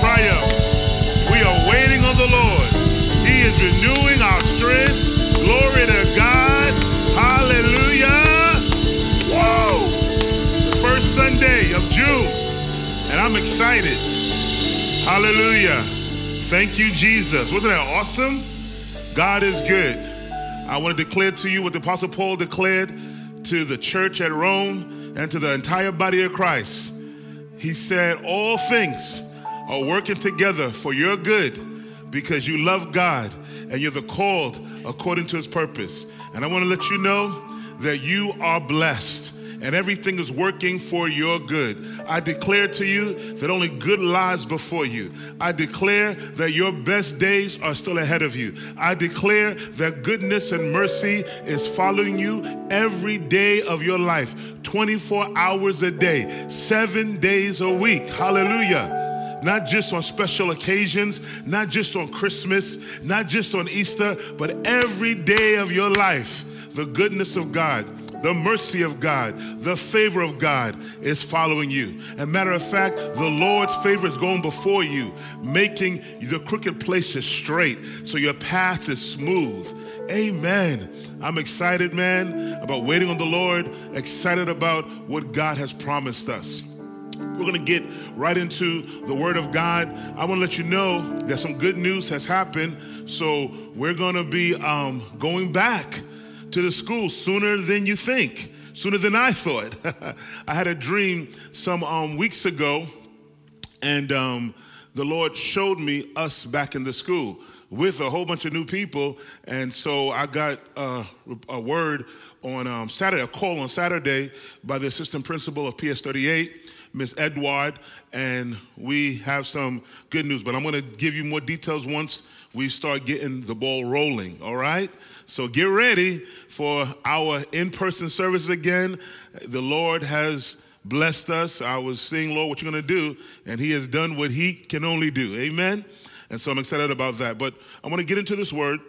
triumph. We are waiting on the Lord. He is renewing our strength. Glory to God. Hallelujah. Whoa! The first Sunday of June. And I'm excited. Hallelujah. Thank you, Jesus. Wasn't that awesome? God is good. I want to declare to you what the Apostle Paul declared to the church at Rome and to the entire body of Christ. He said, All things are working together for your good because you love God and you're the called according to his purpose. And I want to let you know that you are blessed and everything is working for your good. I declare to you that only good lies before you. I declare that your best days are still ahead of you. I declare that goodness and mercy is following you every day of your life, 24 hours a day, seven days a week. Hallelujah not just on special occasions, not just on Christmas, not just on Easter, but every day of your life, the goodness of God the mercy of God, the favor of God is following you. And matter of fact, the Lord's favor is going before you, making the crooked places straight so your path is smooth. Amen. I'm excited, man, about waiting on the Lord, excited about what God has promised us. We're going to get right into the Word of God. I want to let you know that some good news has happened. So we're going to be um, going back to the school sooner than you think, sooner than I thought. I had a dream some um, weeks ago, and um, the Lord showed me us back in the school with a whole bunch of new people. And so I got uh, a word on um, Saturday, a call on Saturday by the assistant principal of PS 38. Miss Edward, and we have some good news. But I'm going to give you more details once we start getting the ball rolling, all right? So get ready for our in person service again. The Lord has blessed us. I was saying, Lord, what you're going to do? And He has done what He can only do. Amen? And so I'm excited about that. But I want to get into this word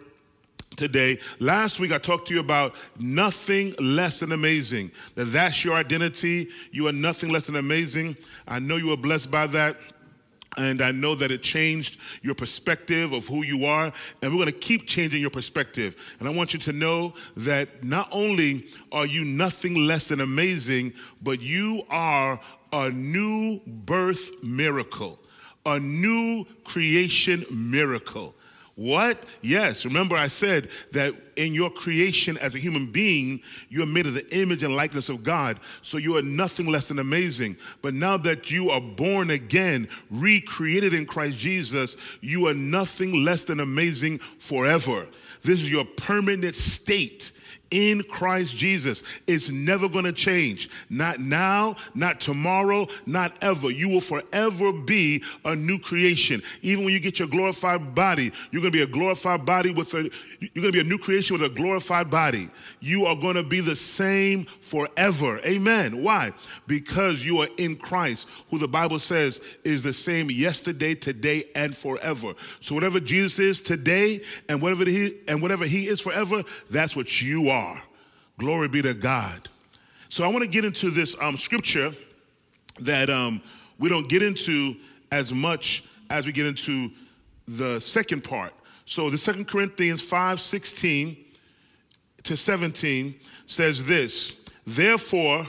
today. Last week I talked to you about nothing less than amazing. That that's your identity. You are nothing less than amazing. I know you were blessed by that. And I know that it changed your perspective of who you are. And we're going to keep changing your perspective. And I want you to know that not only are you nothing less than amazing, but you are a new birth miracle, a new creation miracle. What? Yes. Remember, I said that in your creation as a human being, you are made of the image and likeness of God. So you are nothing less than amazing. But now that you are born again, recreated in Christ Jesus, you are nothing less than amazing forever. This is your permanent state in Christ Jesus. It's never going to change. Not now, not tomorrow, not ever. You will forever be a new creation. Even when you get your glorified body, you're going to be a glorified body with a you're going to be a new creation with a glorified body. You are going to be the same forever. Amen. Why? Because you are in Christ, who the Bible says is the same yesterday, today, and forever. So whatever Jesus is today and whatever he and whatever he is forever, that's what you are. Glory be to God. So I want to get into this um, scripture that um, we don't get into as much as we get into the second part. So the Second Corinthians 5 16 to 17 says this Therefore,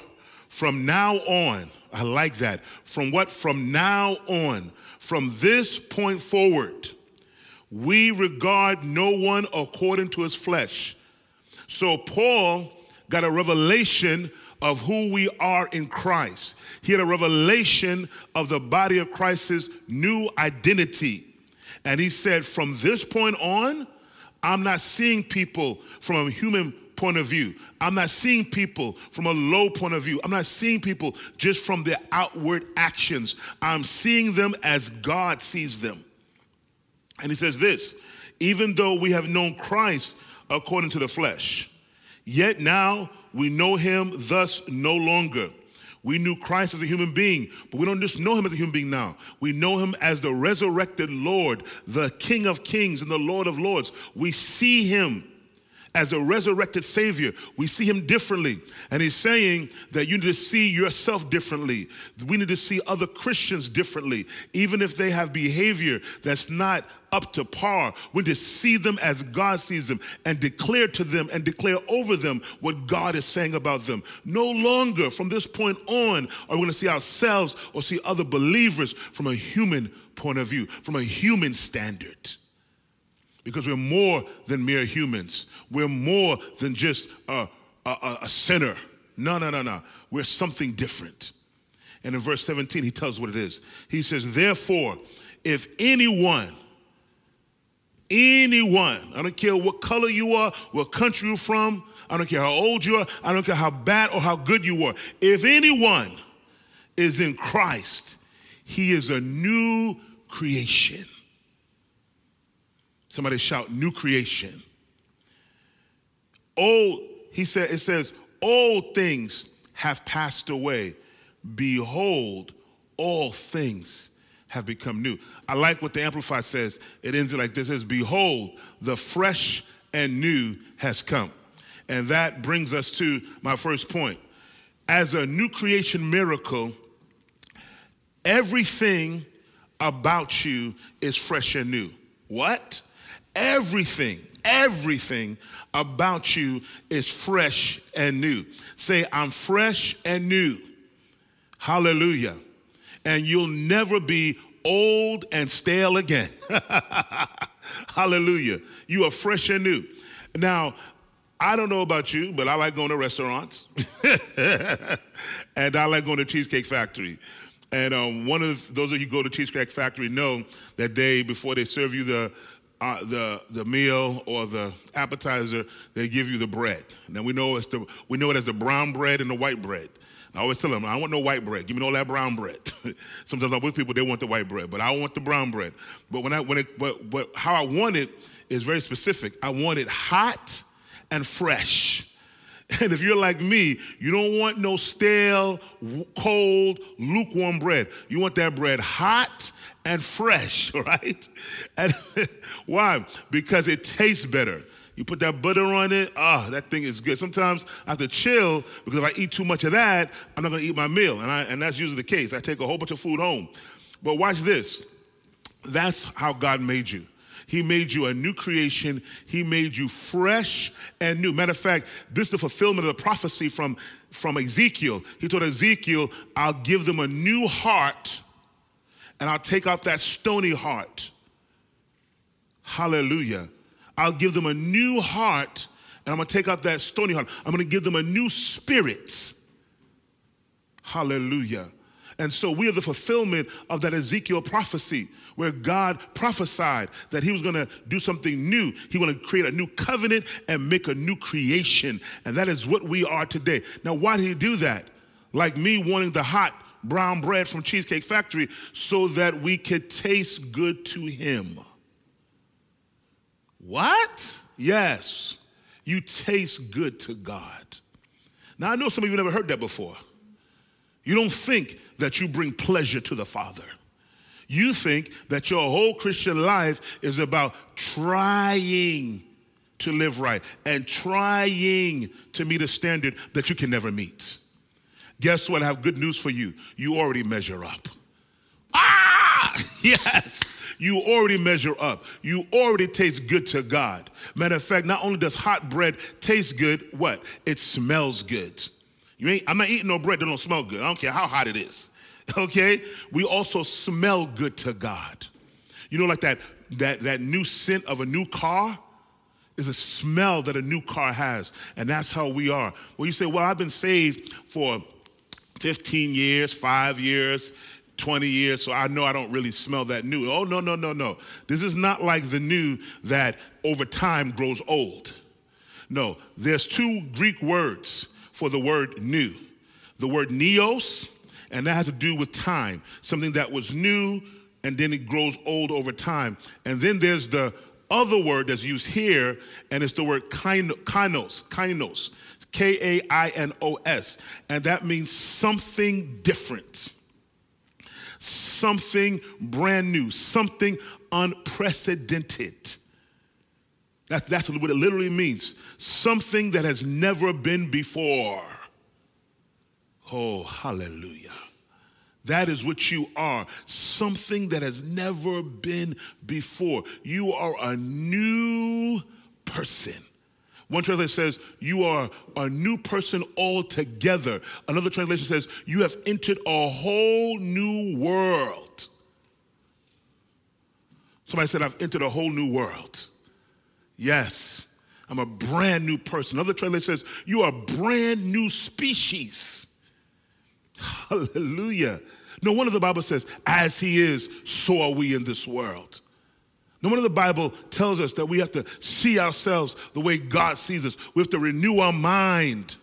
from now on, I like that. From what? From now on, from this point forward, we regard no one according to his flesh. So Paul got a revelation of who we are in Christ. He had a revelation of the body of Christ's new identity. And he said, from this point on, I'm not seeing people from a human point of view. I'm not seeing people from a low point of view. I'm not seeing people just from their outward actions. I'm seeing them as God sees them. And he says this even though we have known Christ according to the flesh. Yet now we know him thus no longer. We knew Christ as a human being, but we don't just know him as a human being now. We know him as the resurrected Lord, the King of kings and the Lord of lords. We see him as a resurrected Savior, we see him differently. And he's saying that you need to see yourself differently. We need to see other Christians differently, even if they have behavior that's not up to par. We need to see them as God sees them and declare to them and declare over them what God is saying about them. No longer from this point on are we going to see ourselves or see other believers from a human point of view, from a human standard. Because we're more than mere humans. We're more than just a, a, a sinner. No, no, no, no. We're something different. And in verse 17, he tells what it is. He says, Therefore, if anyone, anyone, I don't care what color you are, what country you're from, I don't care how old you are, I don't care how bad or how good you are, if anyone is in Christ, he is a new creation. Somebody shout, new creation. Old, he said, it says, old things have passed away. Behold, all things have become new. I like what the Amplified says. It ends it like this: it says, Behold, the fresh and new has come. And that brings us to my first point. As a new creation miracle, everything about you is fresh and new. What? Everything, everything about you is fresh and new. Say, I'm fresh and new. Hallelujah. And you'll never be old and stale again. Hallelujah. You are fresh and new. Now, I don't know about you, but I like going to restaurants. and I like going to Cheesecake Factory. And um, one of those of you who go to Cheesecake Factory know that they, before they serve you the uh, the the meal or the appetizer, they give you the bread. Now we know it's the we know it as the brown bread and the white bread. I always tell them, I want no white bread. Give me all that brown bread. Sometimes I'm with people, they want the white bread, but I want the brown bread. But when I when it but but how I want it is very specific. I want it hot and fresh. And if you're like me, you don't want no stale, cold, lukewarm bread. You want that bread hot and fresh, right? And why? Because it tastes better. You put that butter on it, ah, that thing is good. Sometimes I have to chill because if I eat too much of that, I'm not gonna eat my meal. And, I, and that's usually the case. I take a whole bunch of food home. But watch this. That's how God made you. He made you a new creation. He made you fresh and new. Matter of fact, this is the fulfillment of the prophecy from, from Ezekiel. He told Ezekiel, I'll give them a new heart and I'll take out that stony heart. Hallelujah. I'll give them a new heart and I'm going to take out that stony heart. I'm going to give them a new spirit. Hallelujah. And so we are the fulfillment of that Ezekiel prophecy where God prophesied that he was going to do something new. He was going to create a new covenant and make a new creation. And that is what we are today. Now, why did he do that? Like me wanting the hot brown bread from Cheesecake Factory so that we could taste good to him. What? Yes, you taste good to God. Now, I know some of you never heard that before. You don't think that you bring pleasure to the Father. You think that your whole Christian life is about trying to live right and trying to meet a standard that you can never meet. Guess what? I have good news for you. You already measure up. Ah, yes. You already measure up. You already taste good to God. Matter of fact, not only does hot bread taste good, what? It smells good. You ain't, I'm not eating no bread that don't smell good. I don't care how hot it is. okay? We also smell good to God. You know, like that, that, that new scent of a new car is a smell that a new car has. And that's how we are. Well, you say, well, I've been saved for 15 years, five years, 20 years, so I know I don't really smell that new. Oh, no, no, no, no. This is not like the new that over time grows old. No, there's two Greek words for the word new the word neos and that has to do with time, something that was new and then it grows old over time. And then there's the other word that's used here, and it's the word kainos, kainos, K A I N O S. And that means something different, something brand new, something unprecedented. That, that's what it literally means. Something that has never been before. Oh, hallelujah. That is what you are. Something that has never been before. You are a new person. One translation says, You are a new person altogether. Another translation says, You have entered a whole new world. Somebody said, I've entered a whole new world. Yes, I'm a brand new person. Another translation says, You are a brand new species. Hallelujah. No wonder the Bible says, As he is, so are we in this world. No wonder the Bible tells us that we have to see ourselves the way God sees us. We have to renew our mind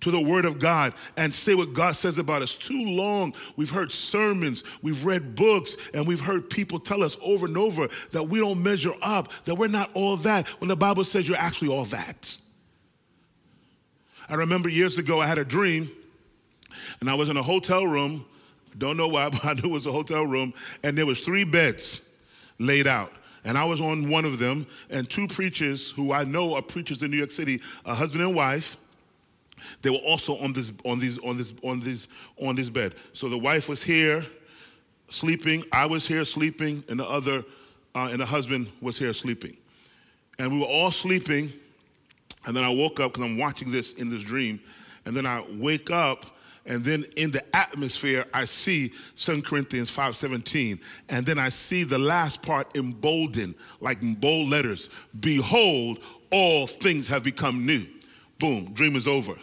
to the Word of God and say what God says about us. Too long, we've heard sermons, we've read books, and we've heard people tell us over and over that we don't measure up, that we're not all that, when the Bible says you're actually all that. I remember years ago, I had a dream, and I was in a hotel room. Don't know why, but I knew it was a hotel room, and there was three beds laid out. And I was on one of them, and two preachers who I know are preachers in New York City, a husband and wife, they were also on this on these on this on this on this bed. So the wife was here sleeping, I was here sleeping, and the other uh, and the husband was here sleeping. And we were all sleeping, and then I woke up because I'm watching this in this dream, and then I wake up and then in the atmosphere i see 2 corinthians 5.17 and then i see the last part emboldened like bold letters. Behold all things have become new. Boom dream is over.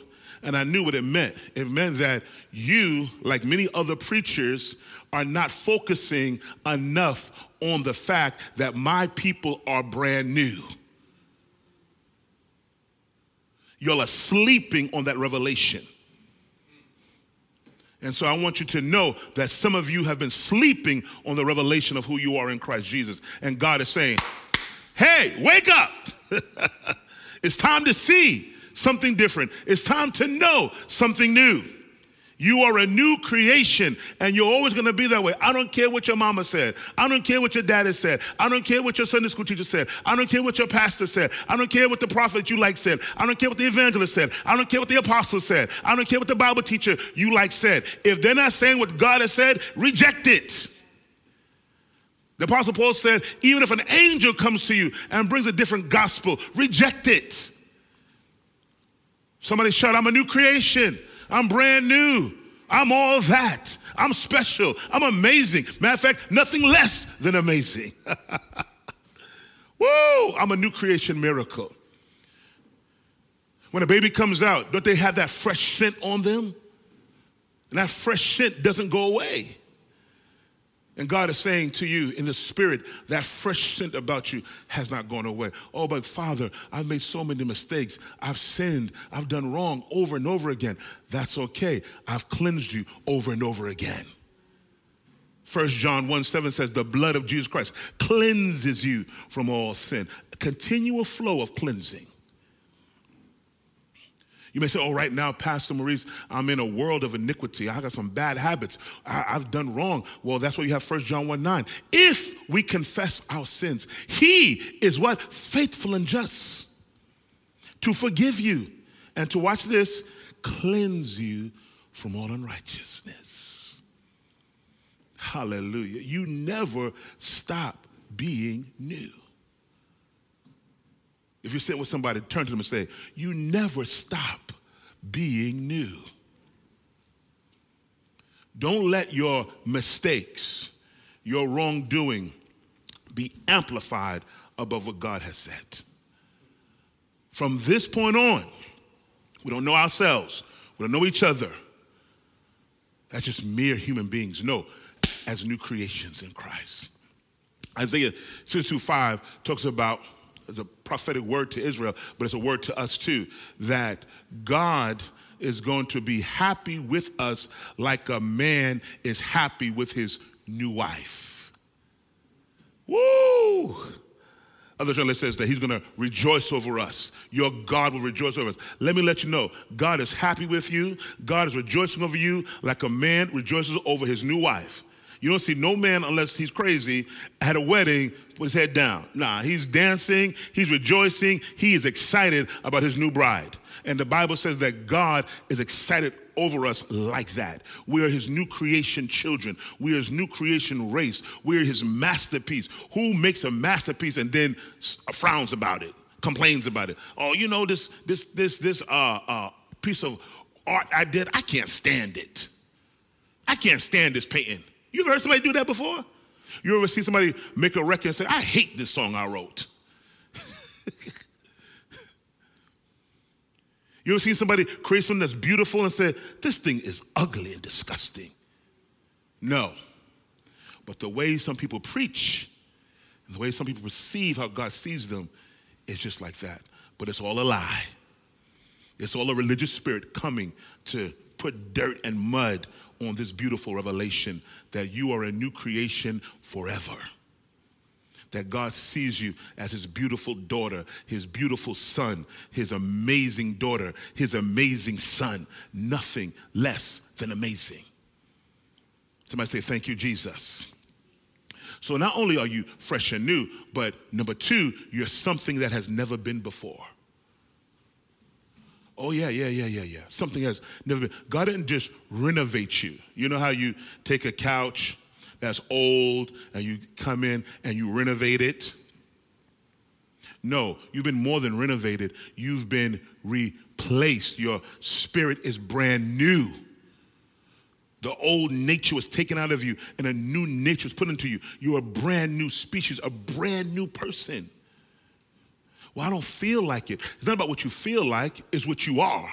And i knew what it meant. It meant that you like many other preachers are not focusing enough on the fact that my people are brand new. Y'all are sleeping on that revelation and so I want you to know that some of you have been sleeping on the revelation of who you are in Christ Jesus. And God is saying, hey, wake up. it's time to see something different. It's time to know something new. You are a new creation, and you're always going to be that way. I don't care what your mama said. I don't care what your daddy said. I don't care what your Sunday school teacher said. I don't care what your pastor said. I don't care what the prophet you like said. I don't care what the evangelist said. I don't care what the apostle said. I don't care what the Bible teacher you like said. If they're not saying what God has said, reject it. The apostle Paul said, even if an angel comes to you and brings a different gospel, reject it. Somebody shout, I'm a new creation. I'm brand new. I'm all that. I'm special. I'm amazing. Matter of fact, nothing less than amazing. Whoa, I'm a new creation miracle. When a baby comes out, don't they have that fresh scent on them? And that fresh scent doesn't go away. And God is saying to you in the spirit, that fresh scent about you has not gone away. Oh, but Father, I've made so many mistakes. I've sinned. I've done wrong over and over again. That's okay. I've cleansed you over and over again. First John 1 7 says, The blood of Jesus Christ cleanses you from all sin. A continual flow of cleansing. You may say, oh, right now, Pastor Maurice, I'm in a world of iniquity. I got some bad habits. I, have done wrong. Well, that's why you have 1 John 1 9. If we confess our sins, He is what? Faithful and just to forgive you and to watch this, cleanse you from all unrighteousness. Hallelujah. You never stop being new. If you sit with somebody, turn to them and say, You never stop being new. Don't let your mistakes, your wrongdoing be amplified above what God has said. From this point on, we don't know ourselves, we don't know each other. That's just mere human beings. No, as new creations in Christ. Isaiah 62 5 talks about it's a prophetic word to Israel, but it's a word to us too, that God is going to be happy with us like a man is happy with his new wife. Woo! Other translation says that he's going to rejoice over us. Your God will rejoice over us. Let me let you know, God is happy with you. God is rejoicing over you like a man rejoices over his new wife. You don't see no man, unless he's crazy, at a wedding with his head down. Nah, he's dancing, he's rejoicing, he is excited about his new bride. And the Bible says that God is excited over us like that. We are his new creation children. We are his new creation race. We are his masterpiece. Who makes a masterpiece and then frowns about it, complains about it? Oh, you know this this this this uh, uh, piece of art I did. I can't stand it. I can't stand this painting. You ever heard somebody do that before? You ever see somebody make a record and say, I hate this song I wrote? you ever seen somebody create something that's beautiful and say, this thing is ugly and disgusting? No. But the way some people preach, the way some people perceive how God sees them, is just like that. But it's all a lie. It's all a religious spirit coming to put dirt and mud on this beautiful revelation that you are a new creation forever. That God sees you as his beautiful daughter, his beautiful son, his amazing daughter, his amazing son. Nothing less than amazing. Somebody say, Thank you, Jesus. So not only are you fresh and new, but number two, you're something that has never been before. Oh, yeah, yeah, yeah, yeah, yeah. Something has never been. God didn't just renovate you. You know how you take a couch that's old and you come in and you renovate it? No, you've been more than renovated. You've been replaced. Your spirit is brand new. The old nature was taken out of you and a new nature was put into you. You're a brand new species, a brand new person. Well, I don't feel like it. It's not about what you feel like, it's what you are.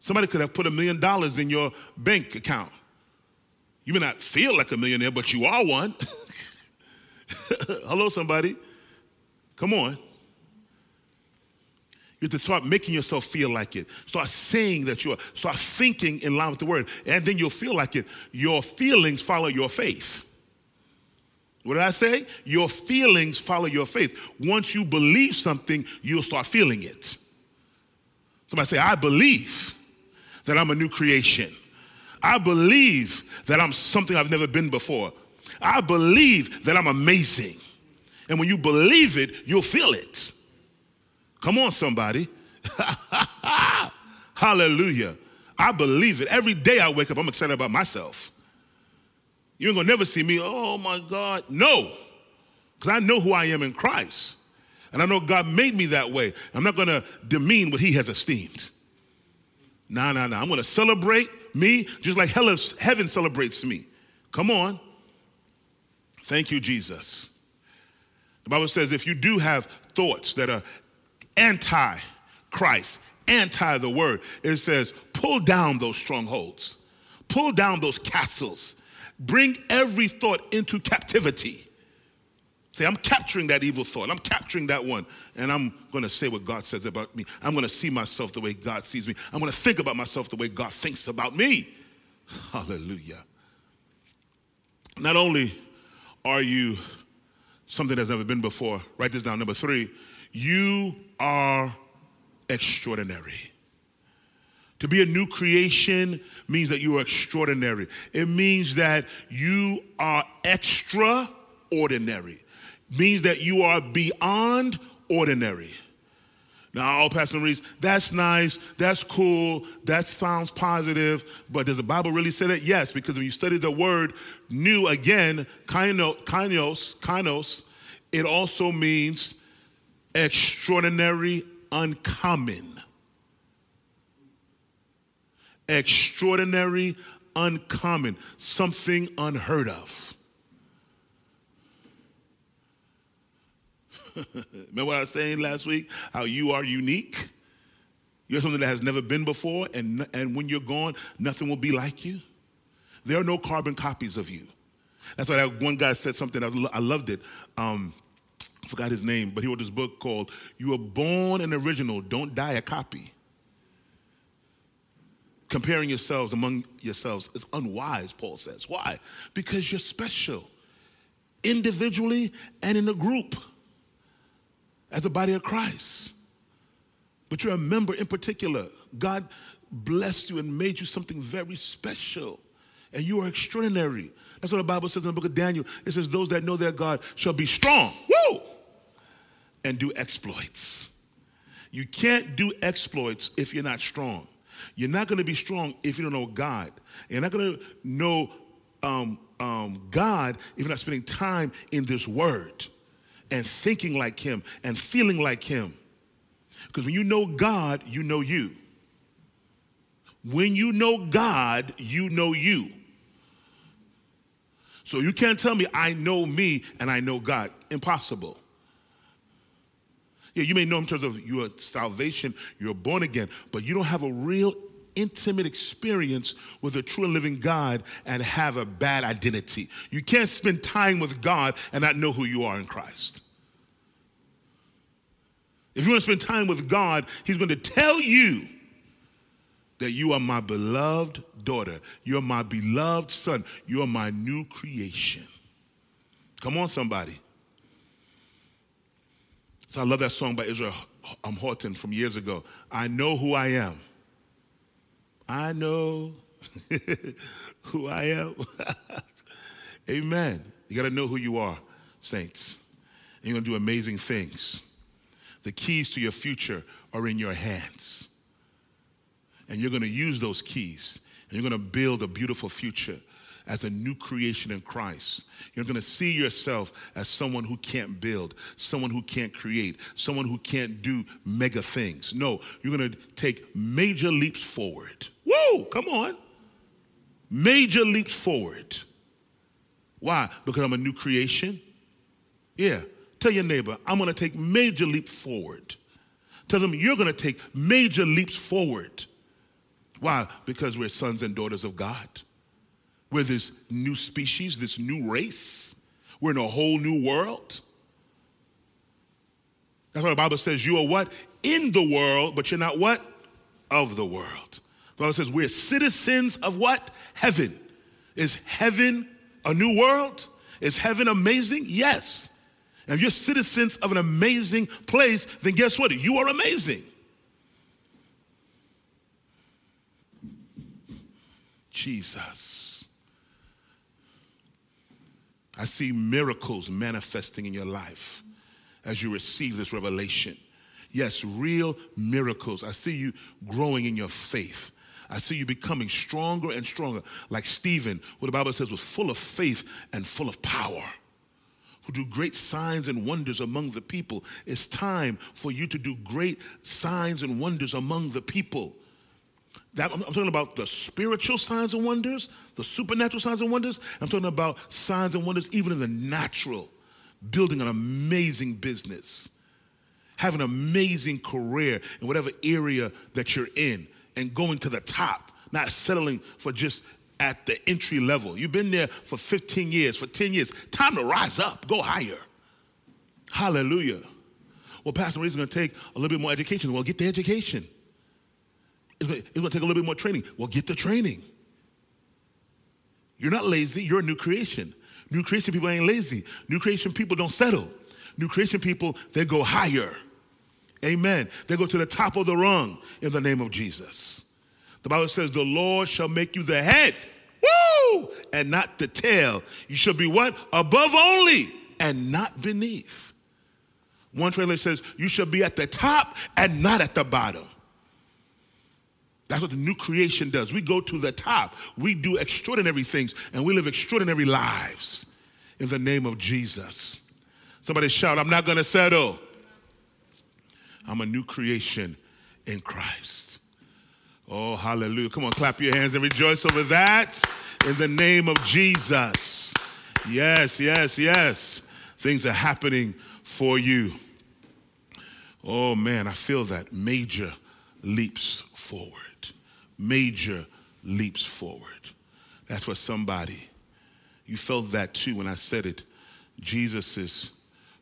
Somebody could have put a million dollars in your bank account. You may not feel like a millionaire, but you are one. Hello, somebody. Come on. You have to start making yourself feel like it. Start saying that you are. Start thinking in line with the word. And then you'll feel like it. Your feelings follow your faith. What did I say? Your feelings follow your faith. Once you believe something, you'll start feeling it. Somebody say, I believe that I'm a new creation. I believe that I'm something I've never been before. I believe that I'm amazing. And when you believe it, you'll feel it. Come on, somebody. Hallelujah. I believe it. Every day I wake up, I'm excited about myself. You ain't gonna never see me, oh my God. No, because I know who I am in Christ. And I know God made me that way. I'm not gonna demean what He has esteemed. Nah, nah, nah. I'm gonna celebrate me just like heaven celebrates me. Come on. Thank you, Jesus. The Bible says if you do have thoughts that are anti Christ, anti the word, it says pull down those strongholds, pull down those castles Bring every thought into captivity. Say, I'm capturing that evil thought. I'm capturing that one. And I'm going to say what God says about me. I'm going to see myself the way God sees me. I'm going to think about myself the way God thinks about me. Hallelujah. Not only are you something that's never been before, write this down. Number three, you are extraordinary. To be a new creation means that you are extraordinary. It means that you are extraordinary. Means that you are beyond ordinary. Now, all Pastor reads, that's nice, that's cool, that sounds positive, but does the Bible really say that? Yes, because when you study the word new again, kainos, kainos, it also means extraordinary, uncommon extraordinary, uncommon, something unheard of. Remember what I was saying last week? How you are unique? You're something that has never been before, and, and when you're gone, nothing will be like you. There are no carbon copies of you. That's why that one guy said something, I loved it. Um, I forgot his name, but he wrote this book called You Were Born an Original, Don't Die a Copy comparing yourselves among yourselves is unwise, Paul says. Why? Because you're special, individually and in a group, as the body of Christ. But you're a member in particular. God blessed you and made you something very special. and you are extraordinary. That's what the Bible says in the book of Daniel. It says, Those that know their God shall be strong, woo, and do exploits. You can't do exploits if you're not strong. You're not going to be strong if you don't know God. You're not going to know um, um, God if you're not spending time in this Word and thinking like Him and feeling like Him. Because when you know God, you know you. When you know God, you know you. So you can't tell me I know me and I know God. Impossible. Yeah, you may know in terms of your salvation, you're born again, but you don't have a real intimate experience with a true and living God and have a bad identity. You can't spend time with God and not know who you are in Christ. If you want to spend time with God, He's going to tell you that you are my beloved daughter. You're my beloved son. You're my new creation. Come on, somebody. So I love that song by Israel um, Houghton from years ago. I know who I am. I know who I am. Amen. You got to know who you are, saints. And you're going to do amazing things. The keys to your future are in your hands and you're going to use those keys and you're going to build a beautiful future as a new creation in Christ. You're going to see yourself as someone who can't build, someone who can't create, someone who can't do mega things. No, you're going to take major leaps forward. Whoa, come on. Major leaps forward. Why? Because I'm a new creation? Yeah. Tell your neighbor, I'm going to take major leaps forward. Tell them you're going to take major leaps forward. Why? Because we're sons and daughters of God. We're this new species, this new race. We're in a whole new world. That's why the Bible says you are what? In the world, but you're not what? Of the world. The Bible says we're citizens of what? Heaven. Is heaven a new world? Is heaven amazing? Yes. And if you're citizens of an amazing place, then guess what? You are amazing. Jesus. I see miracles manifesting in your life as you receive this revelation. Yes, real miracles. I see you growing in your faith. I see you becoming stronger and stronger, like Stephen, who the Bible says was full of faith and full of power, who do great signs and wonders among the people. It's time for you to do great signs and wonders among the people. That, I'm, I'm talking about the spiritual signs and wonders, the supernatural signs and wonders. I'm talking about signs and wonders even in the natural. Building an amazing business, having an amazing career in whatever area that you're in, and going to the top, not settling for just at the entry level. You've been there for 15 years, for 10 years. Time to rise up, go higher. Hallelujah. Well, Pastor Maurice going to take a little bit more education. Well, get the education. It's going to take a little bit more training. Well, get the training. You're not lazy, you're a new creation. New creation people ain't lazy. New creation people don't settle. New creation people, they go higher. Amen. They go to the top of the rung in the name of Jesus. The Bible says, The Lord shall make you the head, woo, and not the tail. You shall be what? Above only and not beneath. One translation says, You shall be at the top and not at the bottom. That's what the new creation does. We go to the top. We do extraordinary things and we live extraordinary lives in the name of Jesus. Somebody shout, I'm not going to settle. I'm a new creation in Christ. Oh, hallelujah. Come on, clap your hands and rejoice over that in the name of Jesus. Yes, yes, yes. Things are happening for you. Oh, man, I feel that major leaps forward major leaps forward. That's what somebody, you felt that too when I said it. Jesus is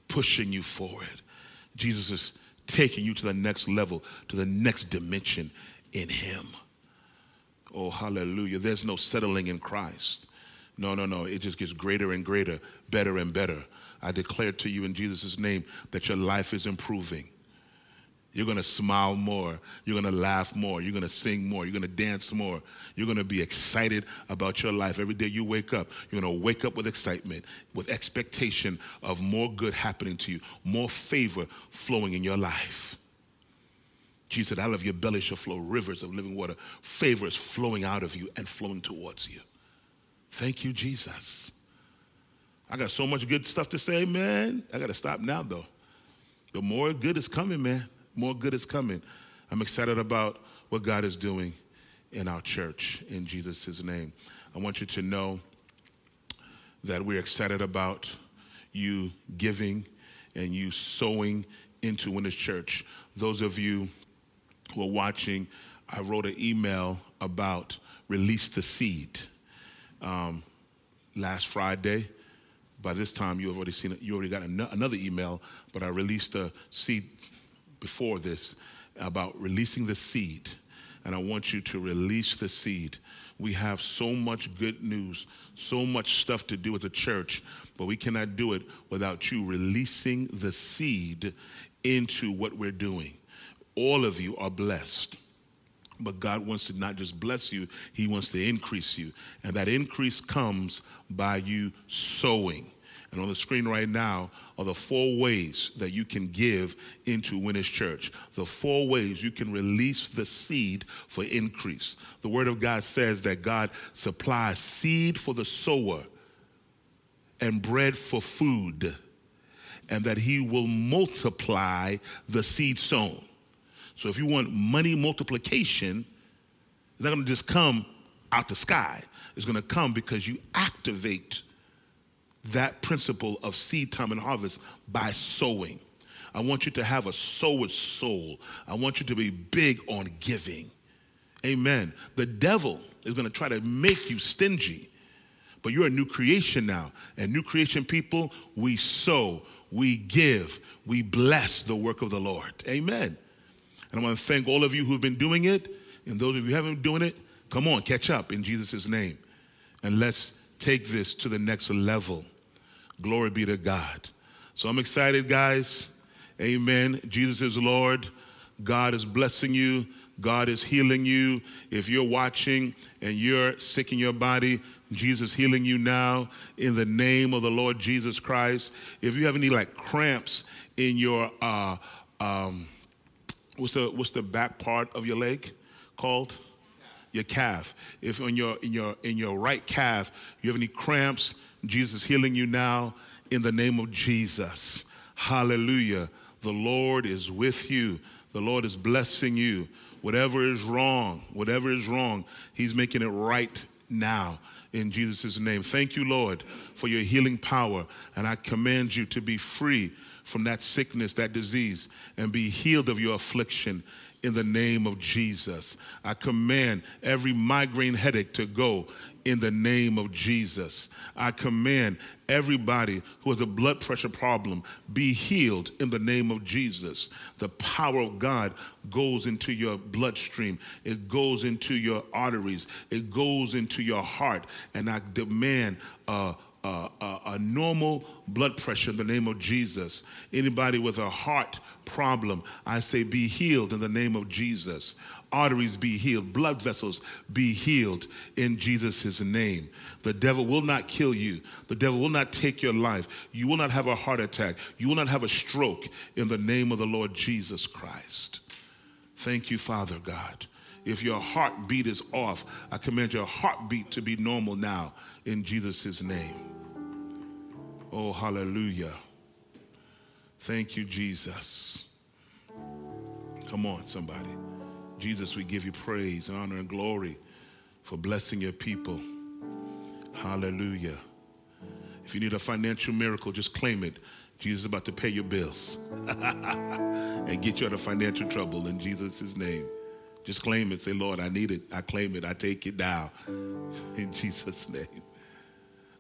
pushing you forward. Jesus is taking you to the next level, to the next dimension in Him. Oh, hallelujah. There's no settling in Christ. No, no, no. It just gets greater and greater, better and better. I declare to you in Jesus' name that your life is improving. You're going to smile more. You're going to laugh more. You're going to sing more. You're going to dance more. You're going to be excited about your life. Every day you wake up, you're going to wake up with excitement, with expectation of more good happening to you, more favor flowing in your life. Jesus said, out of your belly shall flow rivers of living water. Favor is flowing out of you and flowing towards you. Thank you, Jesus. I got so much good stuff to say, man. I got to stop now, though. The more good is coming, man. More good is coming. I'm excited about what God is doing in our church in Jesus' name. I want you to know that we're excited about you giving and you sowing into Winners Church. Those of you who are watching, I wrote an email about release the seed um, last Friday. By this time, you have already seen it. You already got an- another email, but I released a seed before this about releasing the seed. And I want you to release the seed. We have so much good news, so much stuff to do as a church, but we cannot do it without you releasing the seed into what we're doing. All of you are blessed. But God wants to not just bless you, He wants to increase you. And that increase comes by you sowing. And on the screen right now are the four ways that you can give into Winners Church. The four ways you can release the seed for increase. The Word of God says that God supplies seed for the sower and bread for food, and that He will multiply the seed sown. So if you want money multiplication, it's not going to just come out the sky. It's going to come because you activate that principle of seed time and harvest by sowing. I want you to have a sower's soul. I want you to be big on giving. Amen. The devil is going to try to make you stingy, but you're a new creation now. And new creation people, we sow, we give, we bless the work of the Lord. Amen. And I want to thank all of you who've been doing it. And those of you who haven't been doing it, come on, catch up in Jesus' name. And let's take this to the next level. Glory be to God. So I'm excited, guys. Amen. Jesus is Lord. God is blessing you. God is healing you. If you're watching and you're sick in your body, Jesus healing you now in the name of the Lord Jesus Christ. If you have any like cramps in your uh, um, what's the what's the back part of your leg called? Your calf. If in your in your in your right calf you have any cramps, Jesus healing you now in the name of Jesus. Hallelujah. The Lord is with you. The Lord is blessing you. Whatever is wrong, whatever is wrong, He's making it right now in Jesus' name. Thank you, Lord, for your healing power. And I command you to be free from that sickness, that disease, and be healed of your affliction in the name of Jesus. I command every migraine headache to go in the name of Jesus. I command everybody who has a blood pressure problem be healed in the name of Jesus. The power of God goes into your bloodstream, it goes into your arteries, it goes into your heart, and I demand a, a, a normal blood pressure in the name of Jesus. Anybody with a heart problem, I say be healed in the name of Jesus arteries be healed, blood vessels be healed in Jesus' name. The devil will not kill you. The devil will not take your life. You will not have a heart attack. You will not have a stroke in the name of the Lord Jesus Christ. Thank you, Father God. If your heartbeat is off, I command your heartbeat to be normal now in Jesus' name. Oh, hallelujah. Thank you, Jesus. Come on, somebody. Jesus, we give you praise and honor and glory for blessing your people. Hallelujah. If you need a financial miracle, just claim it. Jesus is about to pay your bills and get you out of financial trouble in Jesus' name. Just claim it. Say, Lord, I need it. I claim it. I take it now in Jesus' name.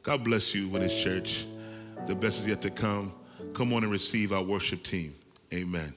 God bless you with His church. The best is yet to come. Come on and receive our worship team. Amen.